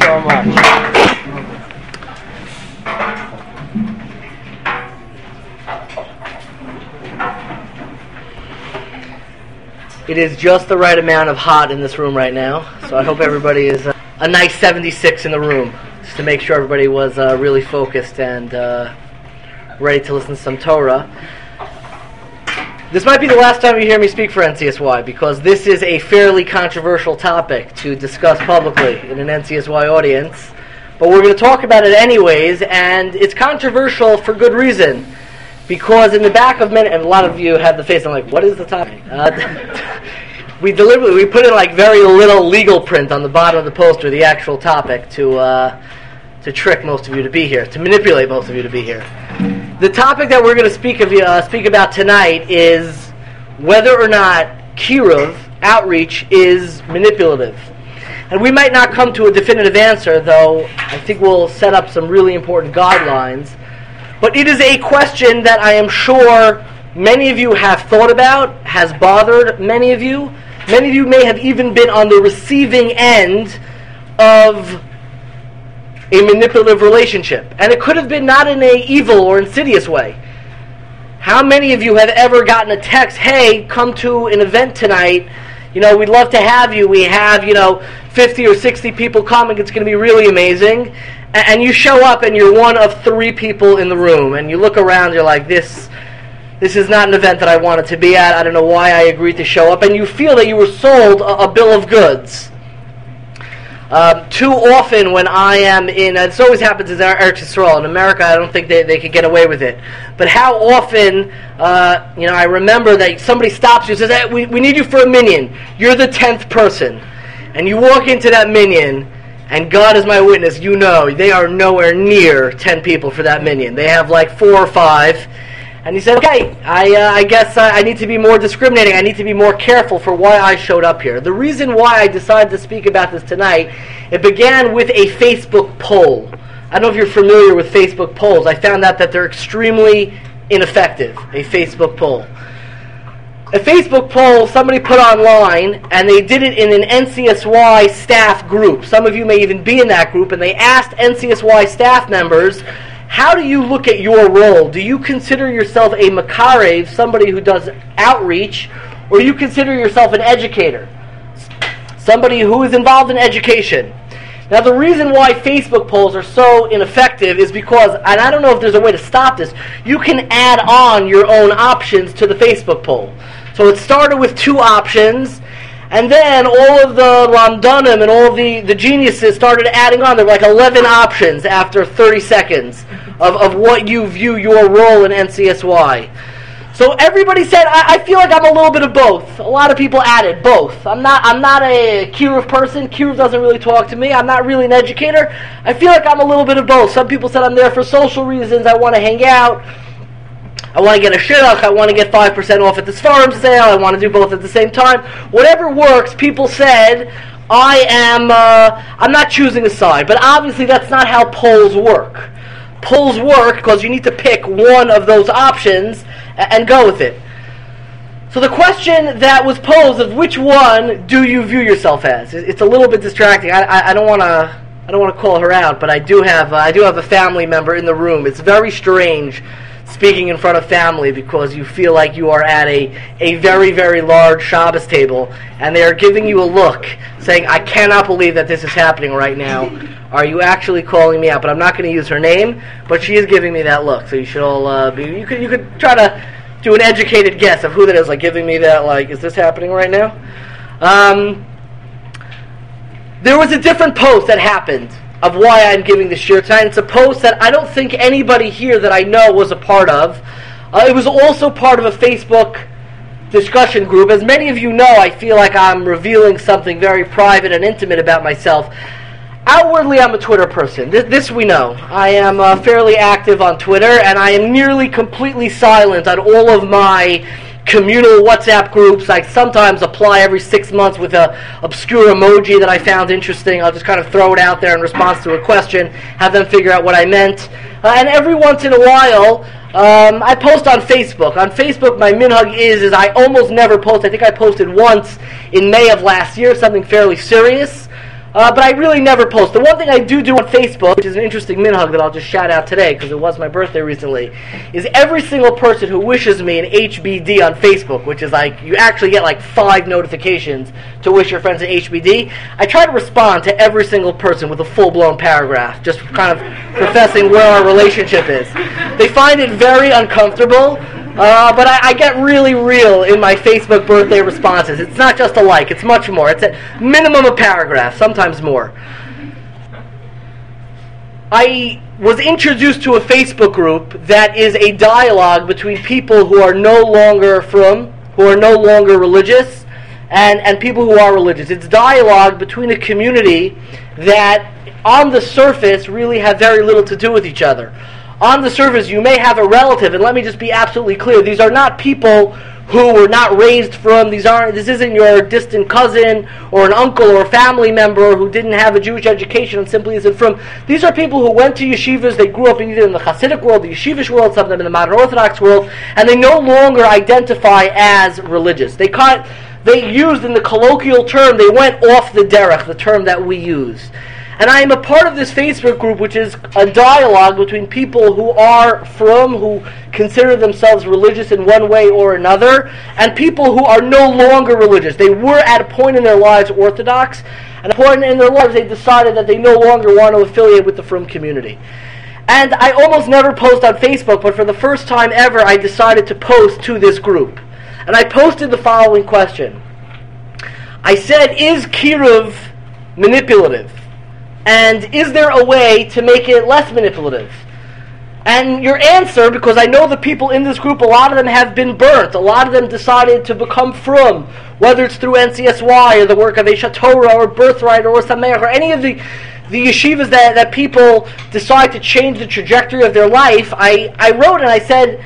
so much. It is just the right amount of hot in this room right now, so I hope everybody is uh, a nice 76 in the room, just to make sure everybody was uh, really focused and uh, ready to listen to some Torah. This might be the last time you hear me speak for NCSY because this is a fairly controversial topic to discuss publicly in an NCSY audience. But we're going to talk about it anyways, and it's controversial for good reason. Because in the back of many, and a lot of you have the face, I'm like, what is the topic? Uh, we deliberately, we put in like very little legal print on the bottom of the poster, the actual topic, to, uh, to trick most of you to be here, to manipulate most of you to be here. The topic that we're going to speak of uh, speak about tonight is whether or not kiruv outreach is manipulative. And we might not come to a definitive answer, though I think we'll set up some really important guidelines. But it is a question that I am sure many of you have thought about, has bothered many of you. Many of you may have even been on the receiving end of a manipulative relationship. And it could have been not in a evil or insidious way. How many of you have ever gotten a text, hey, come to an event tonight? You know, we'd love to have you. We have, you know, 50 or 60 people coming. It's going to be really amazing. And you show up and you're one of three people in the room. And you look around, you're like, this, this is not an event that I wanted to be at. I don't know why I agreed to show up. And you feel that you were sold a, a bill of goods. Um, too often when I am in, and this always happens in Eretz Yisrael. In America, I don't think they, they could get away with it. But how often, uh, you know, I remember that somebody stops you and says, hey, we, we need you for a minyan. You're the 10th person. And you walk into that minyan, and God is my witness, you know, they are nowhere near 10 people for that minyan. They have like four or five and he said, okay, I, uh, I guess uh, I need to be more discriminating. I need to be more careful for why I showed up here. The reason why I decided to speak about this tonight, it began with a Facebook poll. I don't know if you're familiar with Facebook polls. I found out that they're extremely ineffective, a Facebook poll. A Facebook poll somebody put online, and they did it in an NCSY staff group. Some of you may even be in that group, and they asked NCSY staff members how do you look at your role? Do you consider yourself a makarev, somebody who does outreach, or you consider yourself an educator, somebody who is involved in education? Now, the reason why Facebook polls are so ineffective is because, and I don't know if there's a way to stop this, you can add on your own options to the Facebook poll. So it started with two options, and then all of the Lamdanim and all the, the geniuses started adding on. There were like 11 options after 30 seconds of, of what you view your role in NCSY. So everybody said, I, I, feel like I'm a little bit of both. A lot of people added both. I'm not I'm not a Kiruv person. Kiruv doesn't really talk to me. I'm not really an educator. I feel like I'm a little bit of both. Some people said I'm there for social reasons. I want to hang out. I want to get a shidduch. I want to get 5% off at this Seforim sale. I want to do both at the same time. Whatever works, people said, I am, uh, I'm not choosing a side. But obviously that's not how polls work. Polls work because you need to pick one of those options and, and go with it. So the question that was posed of which one do you view yourself as? It's a little bit distracting. I, I, don't want to I don't want to call her out, but I do have uh, I do have a family member in the room. It's very strange speaking in front of family because you feel like you are at a, a very, very large Shabbos table and they are giving you a look saying, I cannot believe that this is happening right now. Are you actually calling me out? But I'm not going to use her name, but she is giving me that look. So you should all uh, be, you could, you could try to do an educated guess of who that is, like giving me that, like, is this happening right now? Um, there was a different post that happened of why I'm giving the shiur tonight. It's a post that I don't think anybody here that I know was a part of. Uh, it was also part of a Facebook discussion group. As many of you know, I feel like I'm revealing something very private and intimate about myself. Outwardly, I'm a Twitter person. This, this we know. I am uh, fairly active on Twitter, and I am nearly completely silent on all of my communal WhatsApp groups. I sometimes apply every six months with a obscure emoji that I found interesting. I'll just kind of throw it out there in response to a question, have them figure out what I meant. Uh, and every once in a while, um, I post on Facebook. On Facebook, my minhag is is I almost never post. I think I posted once in May of last year, something fairly serious. Uh, but I really never post. The one thing I do do on Facebook, which is an interesting minhag that I'll just shout out today because it was my birthday recently, is every single person who wishes me an HBD on Facebook, which is like you actually get like five notifications to wish your friends an HBD. I try to respond to every single person with a full blown paragraph, just kind of professing where our relationship is. They find it very uncomfortable. Uh, but I, I, get really real in my Facebook birthday responses. It's not just a like, it's much more. It's a minimum a paragraph, sometimes more. I was introduced to a Facebook group that is a dialogue between people who are no longer frum, who are no longer religious, and, and people who are religious. It's dialogue between a community that, on the surface, really have very little to do with each other on the surface, you may have a relative, and let me just be absolutely clear: these are not people who were not raised frum. These aren't. This isn't your distant cousin or an uncle or a family member who didn't have a Jewish education and simply isn't frum. These are people who went to yeshivas. They grew up either in the Hasidic world, the yeshivish world, some of them in the modern Orthodox world, and they no longer identify as religious. They caught. They used in the colloquial term. They went off the derech, the term that we use. And I am a part of this Facebook group, which is a dialogue between people who are frum, who consider themselves religious in one way or another, and people who are no longer religious. They were at a point in their lives Orthodox, and at a point in their lives they decided that they no longer want to affiliate with the Frum community. And I almost never post on Facebook, but for the first time ever, I decided to post to this group. And I posted the following question. I said, Is Kiruv manipulative? And is there a way to make it less manipulative? And your answer, because I know the people in this group, a lot of them have been burnt. A lot of them decided to become frum, whether it's through NCSY or the work of Aish HaTorah or Birthright or Sameach or any of the, the yeshivas that, that people decide to change the trajectory of their life. I, I wrote and I said,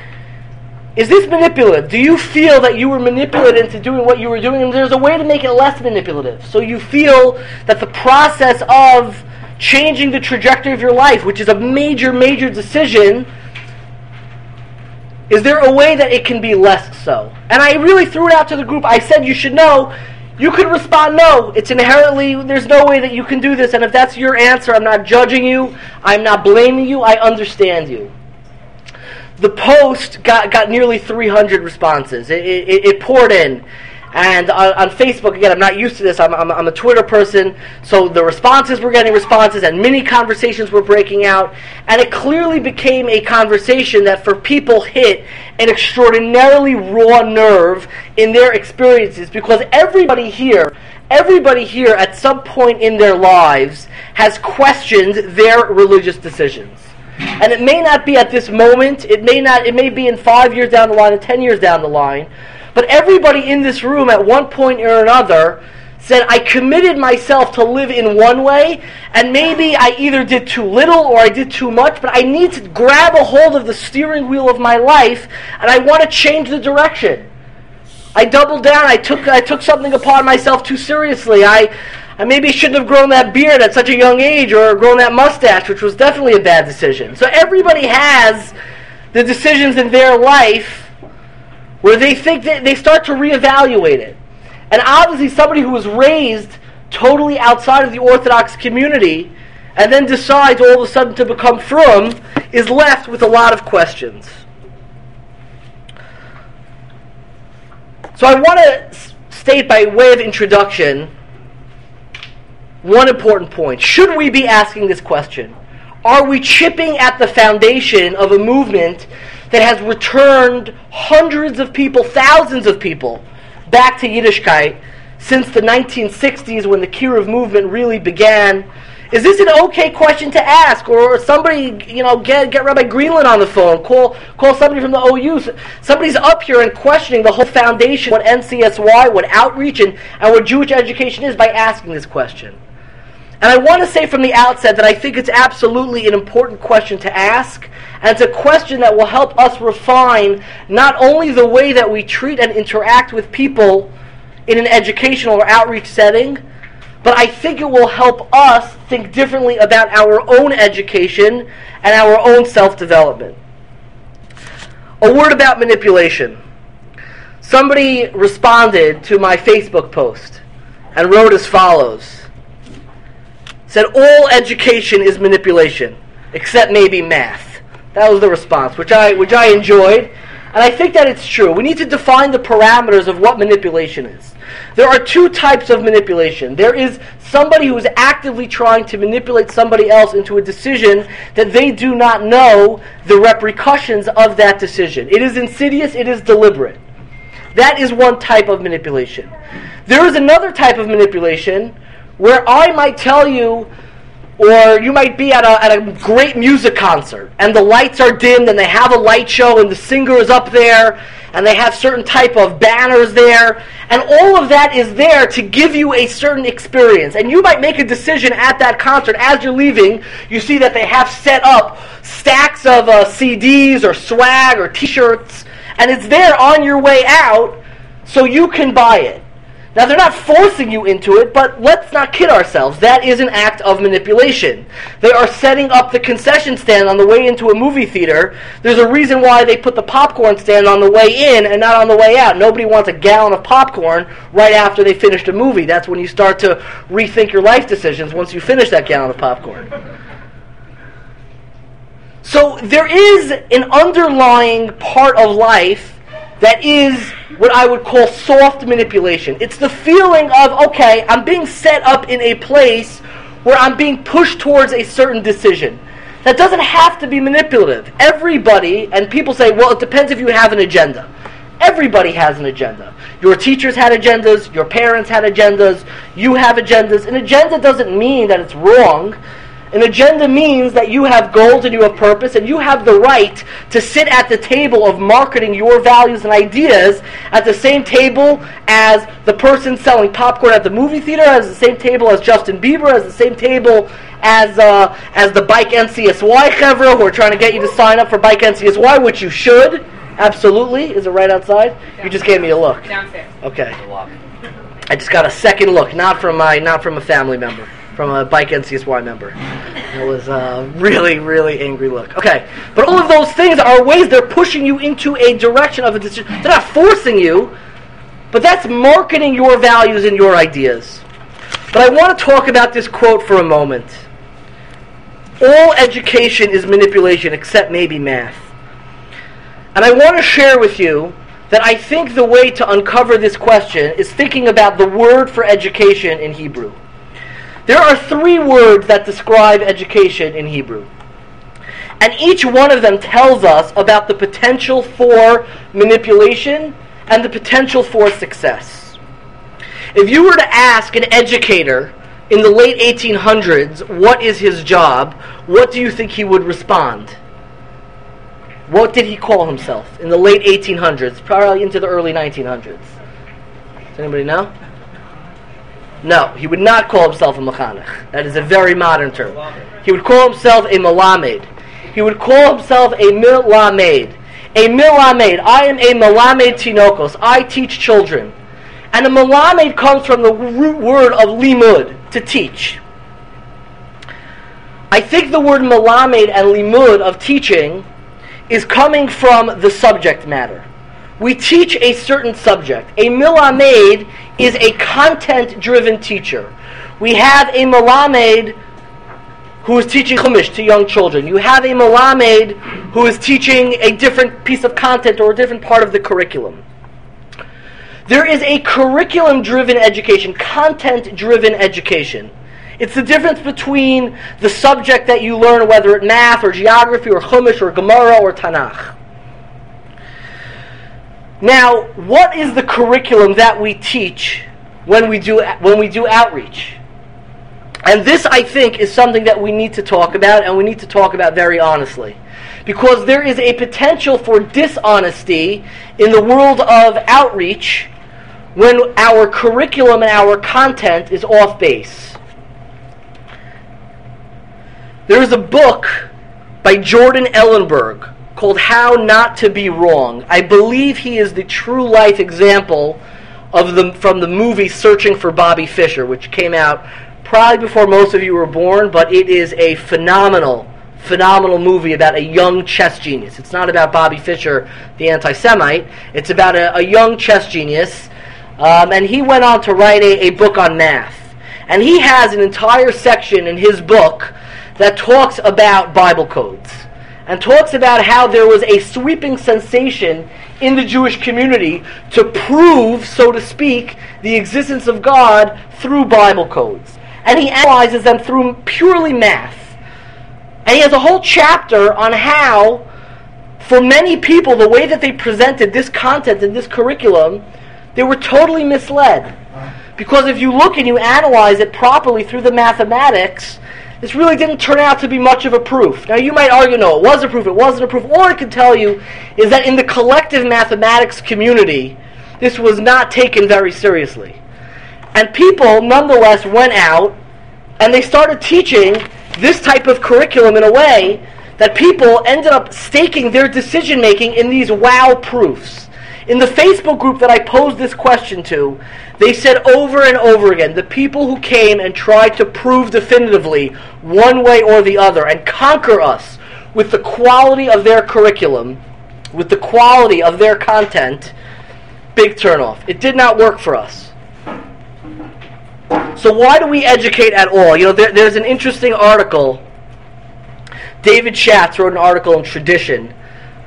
is this manipulative? Do you feel that you were manipulated into doing what you were doing? And there's a way to make it less manipulative. So you feel that the process of changing the trajectory of your life, which is a major, major decision, is there a way that it can be less so? And I really threw it out to the group. I said, you should know. You could respond, no. It's inherently, there's no way that you can do this. And if that's your answer, I'm not judging you. I'm not blaming you. I understand you. The post got, got nearly 300 responses. It, it, it poured in. And on, on, Facebook, again, I'm not used to this. I'm, I'm, I'm, a Twitter person, so the responses were getting responses, and many conversations were breaking out. And it clearly became a conversation that, for people, hit an extraordinarily raw nerve in their experiences because everybody here, everybody here, at some point in their lives, has questioned their religious decisions. And it may not be at this moment. It may not. It may be in five years down the line, and ten years down the line. But everybody in this room at one point or another said, I committed myself to live in one way, and maybe I either did too little or I did too much, but I need to grab a hold of the steering wheel of my life, and I want to change the direction. I doubled down. I took, I took something upon myself too seriously. I, I maybe shouldn't have grown that beard at such a young age or grown that mustache, which was definitely a bad decision. So everybody has the decisions in their life where they think that they start to reevaluate it. And obviously, somebody who was raised totally outside of the Orthodox community and then decides all of a sudden to become frum is left with a lot of questions. So I want to state by way of introduction one important point. Should we be asking this question? Are we chipping at the foundation of a movement that has returned hundreds of people, thousands of people, back to Yiddishkeit since the 1960s when the Kiruv movement really began. Is this an okay question to ask? Or somebody, you know, get, get Rabbi Greenland on the phone, call, call somebody from the OU. Somebody's up here and questioning the whole foundation, what NCSY, what outreach, and, and what Jewish education is by asking this question. And I want to say from the outset that I think it's absolutely an important question to ask, and it's a question that will help us refine not only the way that we treat and interact with people in an educational or outreach setting, but I think it will help us think differently about our own education and our own self development. A word about manipulation. Somebody responded to my Facebook post and wrote as follows said all education is manipulation, except maybe math. That was the response, which I which I enjoyed, and I think that it's true. We need to define the parameters of what manipulation is. There are two types of manipulation. There is somebody who is actively trying to manipulate somebody else into a decision that they do not know the repercussions of that decision. It is insidious, it is deliberate. That is one type of manipulation. There is another type of manipulation where I might tell you, or you might be at a, at a great music concert, and the lights are dimmed, and they have a light show, and the singer is up there, and they have certain type of banners there, and all of that is there to give you a certain experience. And you might make a decision at that concert as you're leaving. You see that they have set up stacks of uh, CDs or swag or T-shirts, and it's there on your way out, so you can buy it. Now, they're not forcing you into it, but let's not kid ourselves. That is an act of manipulation. They are setting up the concession stand on the way into a movie theater. There's a reason why they put the popcorn stand on the way in and not on the way out. Nobody wants a gallon of popcorn right after they finished a movie. That's when you start to rethink your life decisions once you finish that gallon of popcorn. So, there is an underlying part of life that is what I would call soft manipulation. It's the feeling of, okay, I'm being set up in a place where I'm being pushed towards a certain decision. That doesn't have to be manipulative. Everybody, and people say, well, it depends if you have an agenda. Everybody has an agenda. Your teachers had agendas, your parents had agendas, you have agendas. An agenda doesn't mean that it's wrong. An agenda means that you have goals and you have purpose, and you have the right to sit at the table of marketing your values and ideas at the same table as the person selling popcorn at the movie theater, as the same table as Justin Bieber, as the same table as uh, as the Bike NCSY chevra who are trying to get you to sign up for Bike NCSY, which you should. Absolutely. Is it right outside? You just gave me a look. Downstairs. Okay. I just got a second look, not from my not from a family member from a Bike NCSY member. It was a really, really angry look. Okay, but all of those things are ways they're pushing you into a direction of a decision. They're not forcing you, but that's marketing your values and your ideas. But I want to talk about this quote for a moment. All education is manipulation except maybe math. And I want to share with you that I think the way to uncover this question is thinking about the word for education in Hebrew. There are three words that describe education in Hebrew. And each one of them tells us about the potential for manipulation and the potential for success. If you were to ask an educator in the late 1800s what is his job, what do you think he would respond? What did he call himself in the late 1800s, probably into the early 1900s? Does anybody know? No, he would not call himself a mechanech. That is a very modern term. He would call himself a malamed. He would call himself a milamed. A milamed. I am a malamed tinokos. I teach children. And a malamed comes from the root word of limud, to teach. I think the word malamed and limud of teaching is coming from the subject matter. We teach a certain subject. A milamed is a content-driven teacher. We have a malamed who is teaching Chumash to young children. You have a malamed who is teaching a different piece of content or a different part of the curriculum. There is a curriculum-driven education, content-driven education. It's the difference between the subject that you learn, whether it's math or geography or Chumash or Gemara or Tanakh. Now, what is the curriculum that we teach when we do when we do outreach? And this, I think, is something that we need to talk about, and we need to talk about very honestly. Because there is a potential for dishonesty in the world of outreach when our curriculum and our content is off base. There is a book by Jordan Ellenberg called How Not to Be Wrong. I believe he is the true life example of the from the movie Searching for Bobby Fischer, which came out probably before most of you were born, but it is a phenomenal phenomenal movie about a young chess genius. It's not about Bobby Fischer, the anti Semite. It's about a, a, young chess genius. Um, and he went on to write a, a book on math. And he has an entire section in his book that talks about Bible codes and talks about how there was a sweeping sensation in the Jewish community to prove, so to speak, the existence of God through Bible codes. And he analyzes them through purely math. And he has a whole chapter on how, for many people, the way that they presented this content and this curriculum, they were totally misled. Because if you look and you analyze it properly through the mathematics, this really didn't turn out to be much of a proof. Now, you might argue, no, it was a proof, it wasn't a proof. All I can tell you is that in the collective mathematics community, this was not taken very seriously. And people, nonetheless, went out and they started teaching this type of curriculum in a way that people ended up staking their decision making in these wow proofs. In the Facebook group that I posed this question to, they said over and over again the people who came and tried to prove definitively one way or the other and conquer us with the quality of their curriculum, with the quality of their content, big turnoff. It did not work for us. So why do we educate at all? You know, there, there's an interesting article. David Shatz wrote an article in Tradition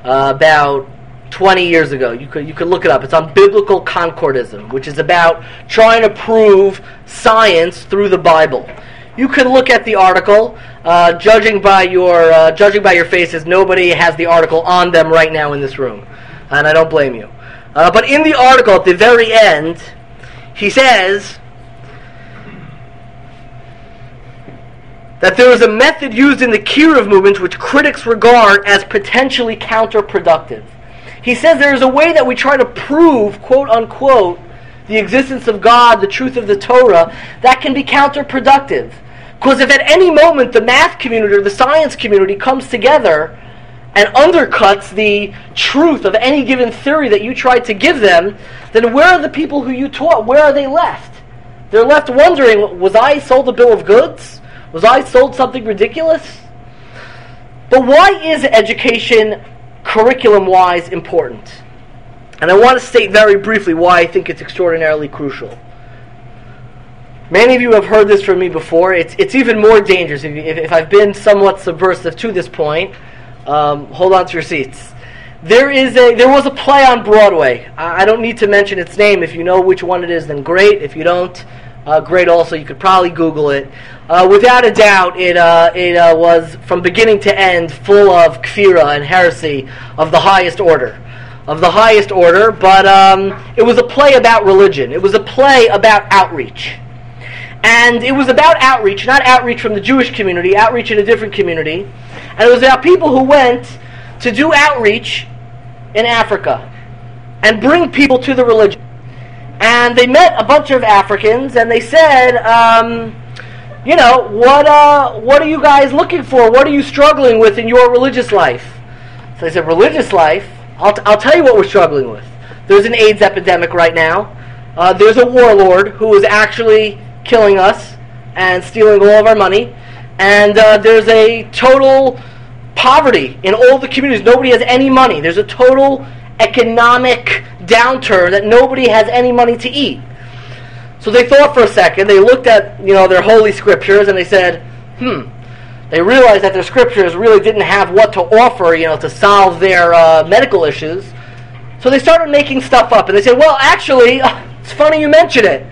uh, about 20 years ago. You could, you could look it up. It's on biblical concordism, which is about trying to prove science through the Bible. You can look at the article. Uh, judging by your uh, judging by your faces, nobody has the article on them right now in this room, and I don't blame you. Uh, but in the article, at the very end, he says that there is a method used in the Kiruv movement which critics regard as potentially counterproductive. He says there is a way that we try to prove, quote unquote, the existence of God, the truth of the Torah, that can be counterproductive. Because if at any moment the math community or the science community comes together and undercuts the truth of any given theory that you tried to give them, then where are the people who you taught? Where are they left? They're left wondering, was I sold a bill of goods? Was I sold something ridiculous? But why is education curriculum wise important. And I want to state very briefly why I think it's extraordinarily crucial. Many of you have heard this from me before. It's, it's even more dangerous if, if, if I've been somewhat subversive to this point. Um, hold on to your seats. There is a there was a play on Broadway. I, I don't need to mention its name. If you know which one it is, then great. If you don't, uh, great also. You could probably Google it. Uh, without a doubt, it, uh, it uh, was from beginning to end full of kfira and heresy of the highest order. Of the highest order, but um, it was a play about religion. It was a play about outreach. And it was about outreach, not outreach from the Jewish community, outreach in a different community. And it was about people who went to do outreach in Africa and bring people to the religion and they met a bunch of Africans, and they said, um, you know, what uh, what are you guys looking for? What are you struggling with in your religious life? So they said, religious life. I'll, t- I'll tell you what we're struggling with. There's an AIDS epidemic right now. Uh, there's a warlord who is actually killing us and stealing all of our money. And uh, there's a total poverty in all the communities. Nobody has any money. There's a total economic downturn that nobody has any money to eat. So they thought for a second, they looked at, you know, their holy scriptures and they said, hmm, they realized that their scriptures really didn't have what to offer, you know, to solve their uh, medical issues. So they started making stuff up and they said, well, actually, it's funny you mention it.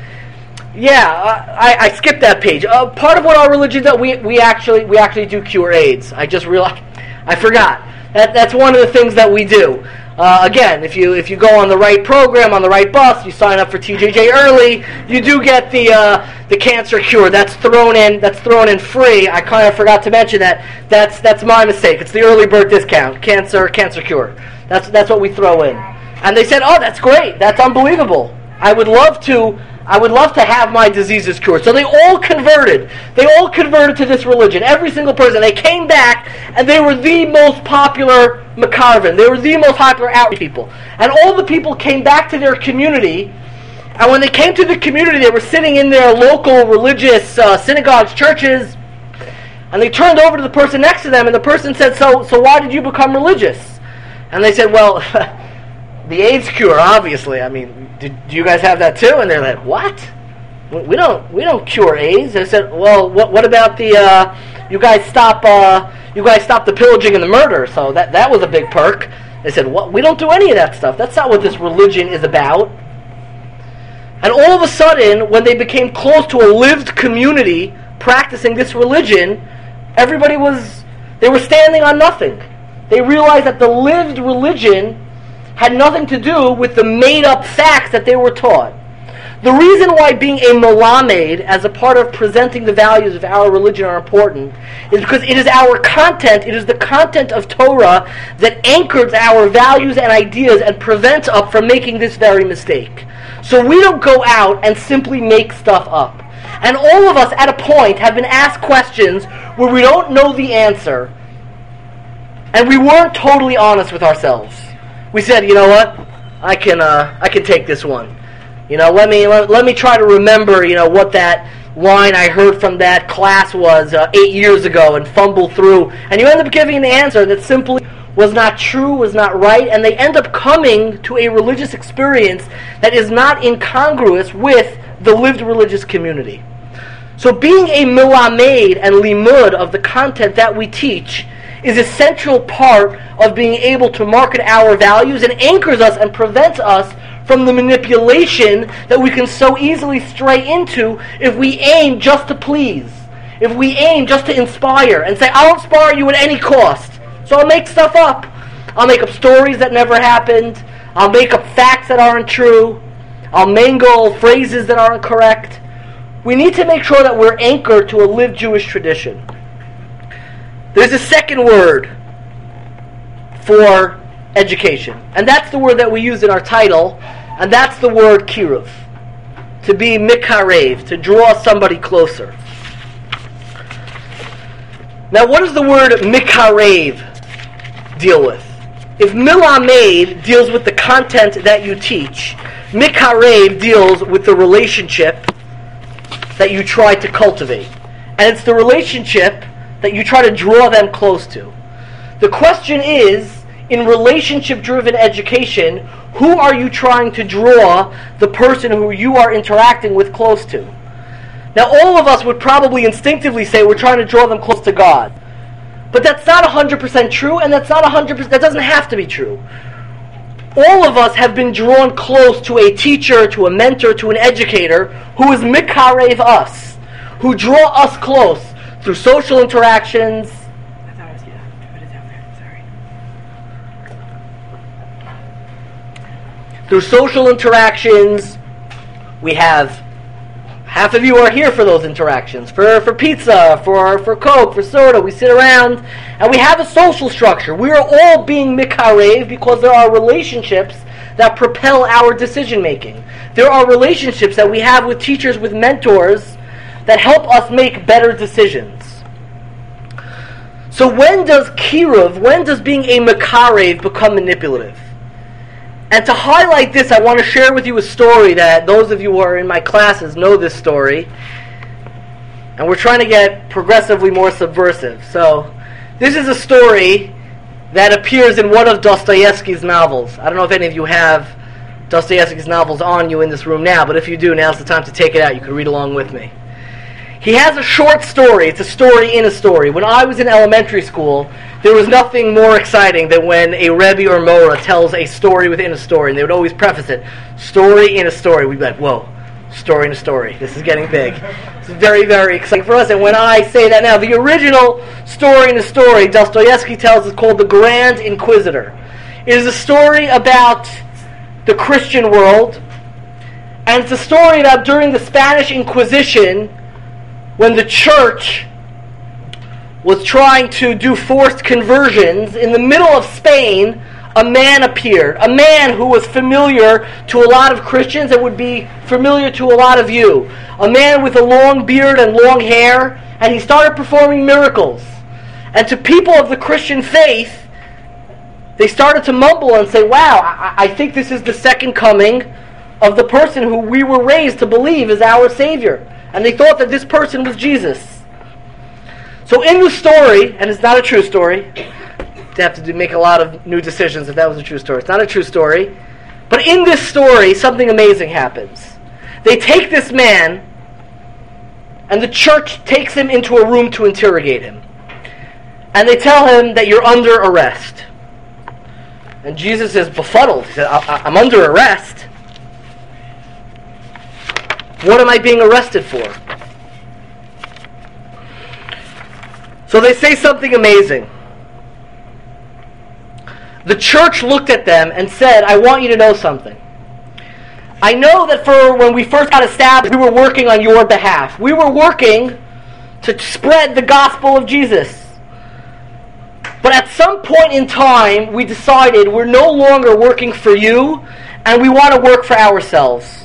Yeah, I, I skipped that page. Uh, part of what our religion does, we, we actually we actually do cure AIDS. I just realized, I forgot. That, that's one of the things that we do. Uh, again, if you if you go on the right program on the right bus, you sign up for TJJ early, you do get the uh, the cancer cure. That's thrown in. That's thrown in free. I kind of forgot to mention that. That's that's my mistake. It's the early bird discount. Cancer cancer cure. That's that's what we throw in. And they said, "Oh, that's great. That's unbelievable. I would love to I would love to have my diseases cured. So they all converted. They all converted to this religion. Every single person. They came back and they were the most popular Makarvan. They were the most popular outreach people. And all the people came back to their community. And when they came to the community, they were sitting in their local religious uh, synagogues, churches. And they turned over to the person next to them, and the person said, "So, so why did you become religious?" And they said, "Well." the AIDS cure, obviously. I mean, did, do you guys have that too? And they're like, what? we don't we don't cure AIDS. I said, well, what what about the uh, you guys stop uh, you guys stop the pillaging and the murder? So that that was a big perk. They said, what? We don't do any of that stuff. That's not what this religion is about. And all of a sudden, when they became close to a lived community practicing this religion, everybody was they were standing on nothing. They realized that the lived religion had nothing to do with the made up facts that they were taught. The reason why being a Melamed as a part of presenting the values of our religion are important is because it is our content, it is the content of Torah that anchors our values and ideas and prevents us from making this very mistake. So we don't go out and simply make stuff up. And all of us at a point have been asked questions where we don't know the answer and we weren't totally honest with ourselves. We said, you know what? I can, uh, I can take this one. You know, let me let, let me try to remember, you know, what that line I heard from that class was uh, eight years ago and fumble through. And you end up giving an answer that simply was not true, was not right, and they end up coming to a religious experience that is not incongruous with the lived religious community. So being a milamed and limud of the content that we teach is a central part of being able to market our values and anchors us and prevents us from the manipulation that we can so easily stray into if we aim just to please. If we aim just to inspire and say, I'll inspire you at any cost. So I'll make stuff up. I'll make up stories that never happened. I'll make up facts that aren't true. I'll mangle phrases that aren't correct. We need to make sure that we're anchored to a lived Jewish tradition. There's a second word for education. And that's the word that we use in our title, and that's the word kiruv. To be mikarev, to draw somebody closer. Now, what does the word mikarev deal with? If milamed deals with the content that you teach, mikarev deals with the relationship that you try to cultivate. And it's the relationship that you try to draw them close to. The question is, in relationship driven education, who are you trying to draw the person who you are interacting with close to? Now, all of us would probably instinctively say we're trying to draw them close to God. But that's not 100% true, and that's not 100%, that doesn't have to be true. All of us have been drawn close to a teacher, to a mentor, to an educator who is mikarev us, who draw us close through social interactions, through social interactions. We have half of you are here for those interactions. For, for pizza for, for coke for soda we sit around and we have a social structure. We are all being mikarev because there are relationships that propel our decision making there are relationships that we have with teachers with mentors that help us make better decisions so when does kiruv when does being a mikarev become manipulative and to highlight this, I want to share with you a story that those of you who are in my classes know this story. And we're trying to get progressively more subversive. So, this is a story that appears in one of Dostoevsky's novels. I don't know if any of you have Dostoevsky's novels on you in this room now, but if you do, now's the time to take it out. You can read along with me. He has a short story. It's a story in a story. When I was in elementary school, there was nothing more exciting than when a Rebbe or Mora tells a story within a story, and they would always preface it, story in a story. We'd be like, whoa, story in a story. This is getting big. It's very, very exciting for us. And when I say that now, the original story in a story Dostoevsky tells is called The Grand Inquisitor. It is a story about the Christian world, and it's a story about during the Spanish Inquisition when the church was trying to do forced conversions, in the middle of Spain, a man appeared. A man who was familiar to a lot of Christians and would be familiar to a lot of you. A man with a long beard and long hair, and he started performing miracles. And to people of the Christian faith, they started to mumble and say, Wow, I, I think this is the second coming of the person who we were raised to believe is our Savior. And they thought that this person was Jesus. So in the story, and it's not a true story, they have to do, make a lot of new decisions if that was a true story. It's not a true story. But in this story, something amazing happens. They take this man and the church takes him into a room to interrogate him. And they tell him that you're under arrest. And Jesus is befuddled. He said, I'm under arrest. What am I being arrested for? So they say something amazing. The church looked at them and said, I want you to know something. I know that for when we first got established, we were working on your behalf. We were working to spread the gospel of Jesus. But at some point in time, we decided we're no longer working for you and we want to work for ourselves.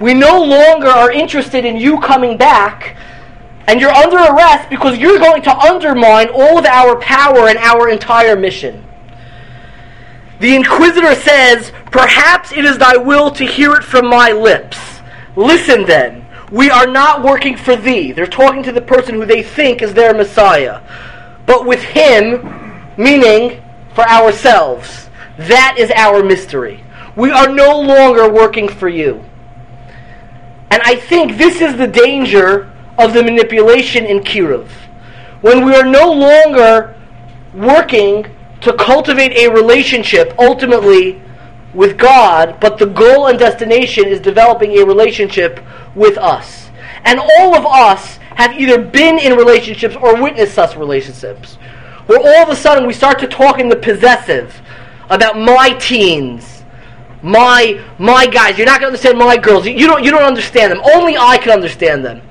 We no longer are interested in you coming back and you're under arrest because you're going to undermine all of our power and our entire mission. The inquisitor says, Perhaps it is thy will to hear it from my lips. Listen then, we are not working for thee. They're talking to the person who they think is their Messiah. But with him, meaning for ourselves. That is our mystery. We are no longer working for you. And I think this is the danger of the manipulation in Kiruv. When we are no longer working to cultivate a relationship ultimately with God, but the goal and destination is developing a relationship with us. And all of us have either been in relationships or witnessed such relationships. Where all of a sudden we start to talk in the possessive about my teens, my my guys. You're not going to understand my girls. You don't you don't understand them. Only I can understand them.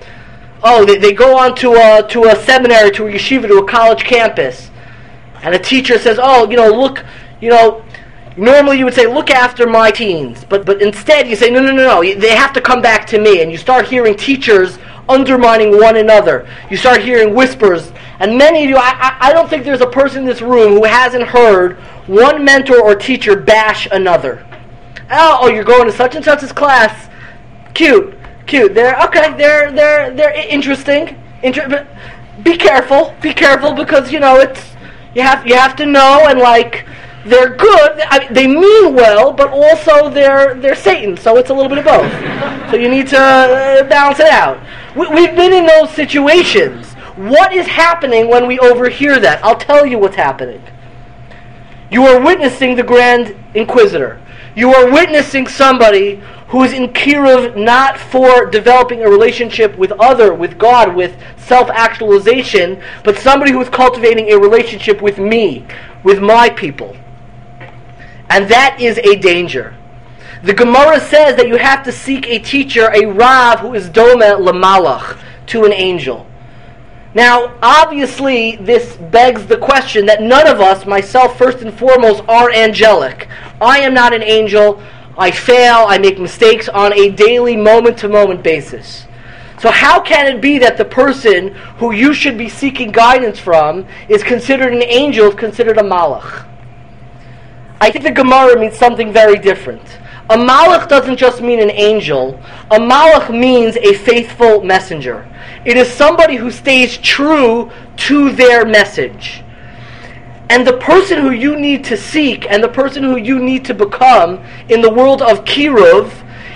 Oh, they, they go on to a, to a seminary, to a yeshiva, to a college campus and a teacher says, "Oh, you know, look, you know." Normally, you would say, "Look after my teens," but but instead, you say, "No, no, no, no! They have to come back to me." And you start hearing teachers undermining one another. You start hearing whispers, and many of you, I, I, I don't think there's a person in this room who hasn't heard one mentor or teacher bash another. Oh, oh, you're going to such and such's class. Cute, cute. They're okay. They're they're they're interesting. Inter- but be careful. Be careful because you know it's you have you have to know and like they're good. I mean, they mean well, but also they're they're Satan. So it's a little bit of both. so you need to uh, balance it out. We, we've been in those situations. What is happening when we overhear that? I'll tell you what's happening. You are witnessing the Grand Inquisitor. You are witnessing somebody who is in Kiruv not for developing a relationship with other, with God, with self-actualization, but somebody who is cultivating a relationship with me, with my people. And that is a danger. The Gemara says that you have to seek a teacher, a Rav, who is Dome Lamalach, to an angel. Now, obviously, this begs the question that none of us, myself first and foremost, are angelic. I am not an angel. I fail, I make mistakes on a daily, moment to moment basis. So, how can it be that the person who you should be seeking guidance from is considered an angel, is considered a malach? I think the Gemara means something very different. A malach doesn't just mean an angel, a malach means a faithful messenger. It is somebody who stays true to their message. And the person who you need to seek and the person who you need to become in the world of Kiruv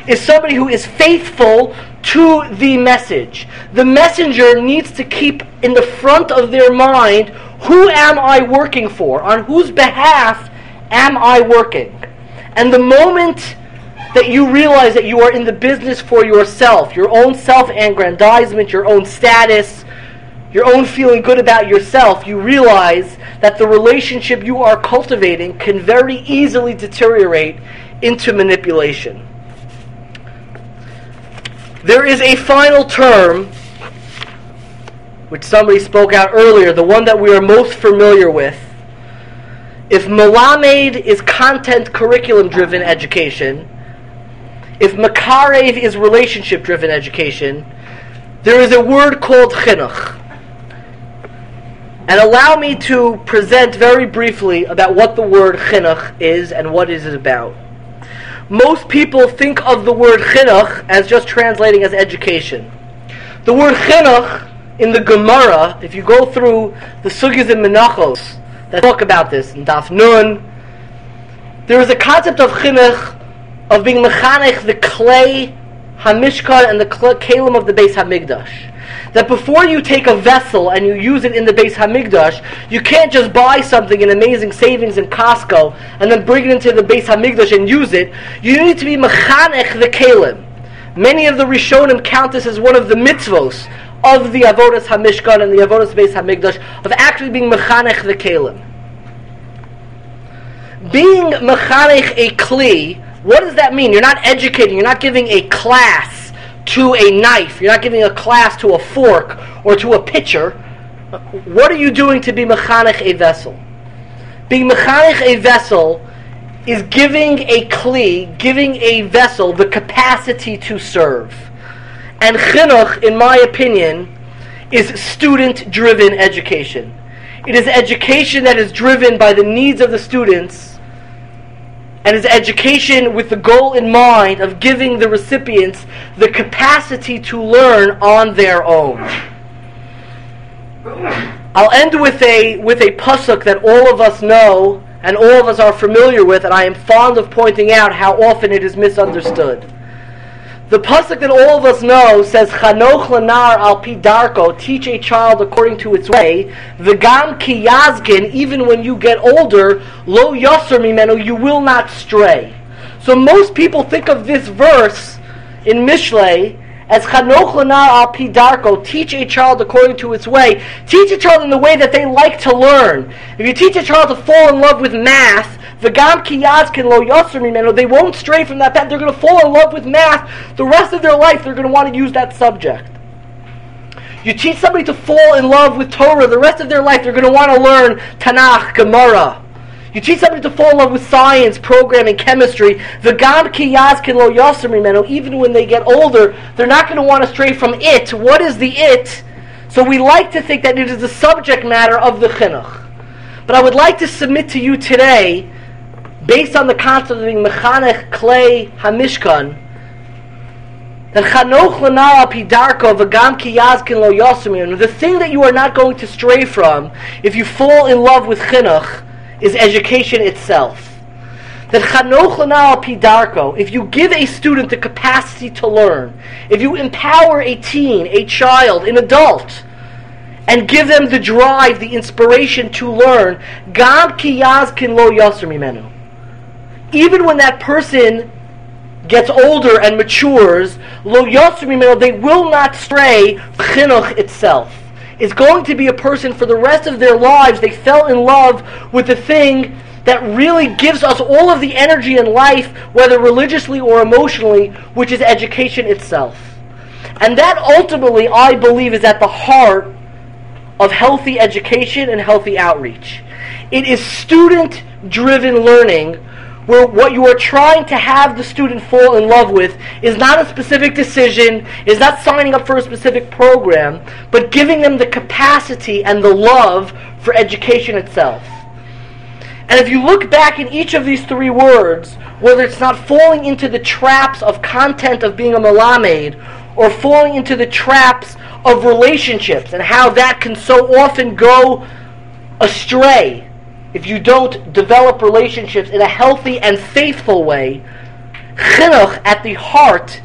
is somebody who is faithful to the message. The messenger needs to keep in the front of their mind who am I working for? On whose behalf am I working? And the moment that you realize that you are in the business for yourself, your own self aggrandizement, your own status, your own feeling good about yourself, you realize that the relationship you are cultivating can very easily deteriorate into manipulation. There is a final term which somebody spoke out earlier, the one that we are most familiar with. If Melamed is content curriculum driven education, if Makarev is relationship driven education, there is a word called chinuch. And allow me to present very briefly about what the word chinuch is and what is it about. Most people think of the word chinuch as just translating as education. The word chinuch in the Gemara, if you go through the sugyas and menachos that talk about this, in Daf Nun, there is a concept of chinuch, of being mechanech, the Klei Hamishkan and the Kalim of the Beis Hamikdash. That before you take a vessel and you use it in the Beis Hamikdash, you can't just buy something in amazing savings in Costco and then bring it into the Beis Hamikdash and use it. You need to be mechanech the Kalim. Many of the Rishonim count this as one of the mitzvos of the Avodas Hamishkan and the Avodas Beis Hamikdash of actually being mechanech the Kalim. Being mechanech a kli, what does that mean? You're not educating, you're not giving a class to a knife, you're not giving a class to a fork or to a pitcher. What are you doing to be mechanech a vessel? Being mechanech a vessel is giving a kli, giving a vessel the capacity to serve. And chinuch, in my opinion, is student-driven education. It is education that is driven by the needs of the students and is education with the goal in mind of giving the recipients the capacity to learn on their own. I'll end with a with a pasuk that all of us know and all of us are familiar with, and I am fond of pointing out how often it is misunderstood. The pasuk that all of us know says, "Chanoch lanar al pidarko," teach a child according to its way. V'gam ki yazkin, even when you get older, lo yasser mimenu, you will not stray. So most people think of this verse in Mishlei as chanoch lanar al pidarko, teach a child according to its way. Teach a child in the way that they like to learn. If you teach a child to fall in love with math, V'gam ki lo mimenu. They won't stray from that path. They're going to fall in love with math. The rest of their life, they're going to want to use that subject. You teach somebody to fall in love with Torah. The rest of their life, they're going to want to learn Tanakh, Gemara. You teach somebody to fall in love with science, programming, chemistry. V'gam ki lo yoser mimenu. Even when they get older, they're not going to want to stray from it. What is the it? So we like to think that it is the subject matter of the chinuch. But I would like to submit to you today based on the concept of being mechanech klei hamishkan, that chanoch lenara pidarko v'gam ki yazkin lo yosimim, the thing that you are not going to stray from if you fall in love with chinuch is education itself. That chanoch lenara pidarko, if you give a student the capacity to learn, if you empower a teen, a child, an adult, and give them the drive, the inspiration to learn, gam ki yazkin lo yosimimenu even when that person gets older and matures, lo they will not stray chinuch itself. Is going to be a person for the rest of their lives. They fell in love with the thing that really gives us all of the energy in life, whether religiously or emotionally, which is education itself. And that ultimately, I believe, is at the heart of healthy education and healthy outreach. It is student driven learning where what you are trying to have the student fall in love with is not a specific decision, is not signing up for a specific program, but giving them the capacity and the love for education itself. And if you look back in each of these three words, whether it's not falling into the traps of content of being a malamed, or falling into the traps of relationships and how that can so often go astray if you don't develop relationships in a healthy and faithful way, chinuch at the heart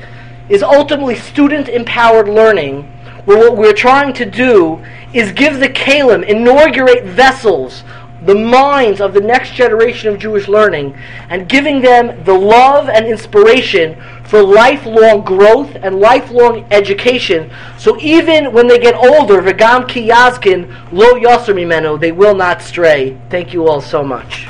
is ultimately student empowered learning, where what we're trying to do is give the kalim, inaugurate vessels the minds of the next generation of Jewish learning and giving them the love and inspiration for lifelong growth and lifelong education. So even when they get older, Vegam Kiyazkin, Lo Yasser Mimeno, they will not stray. Thank you all so much.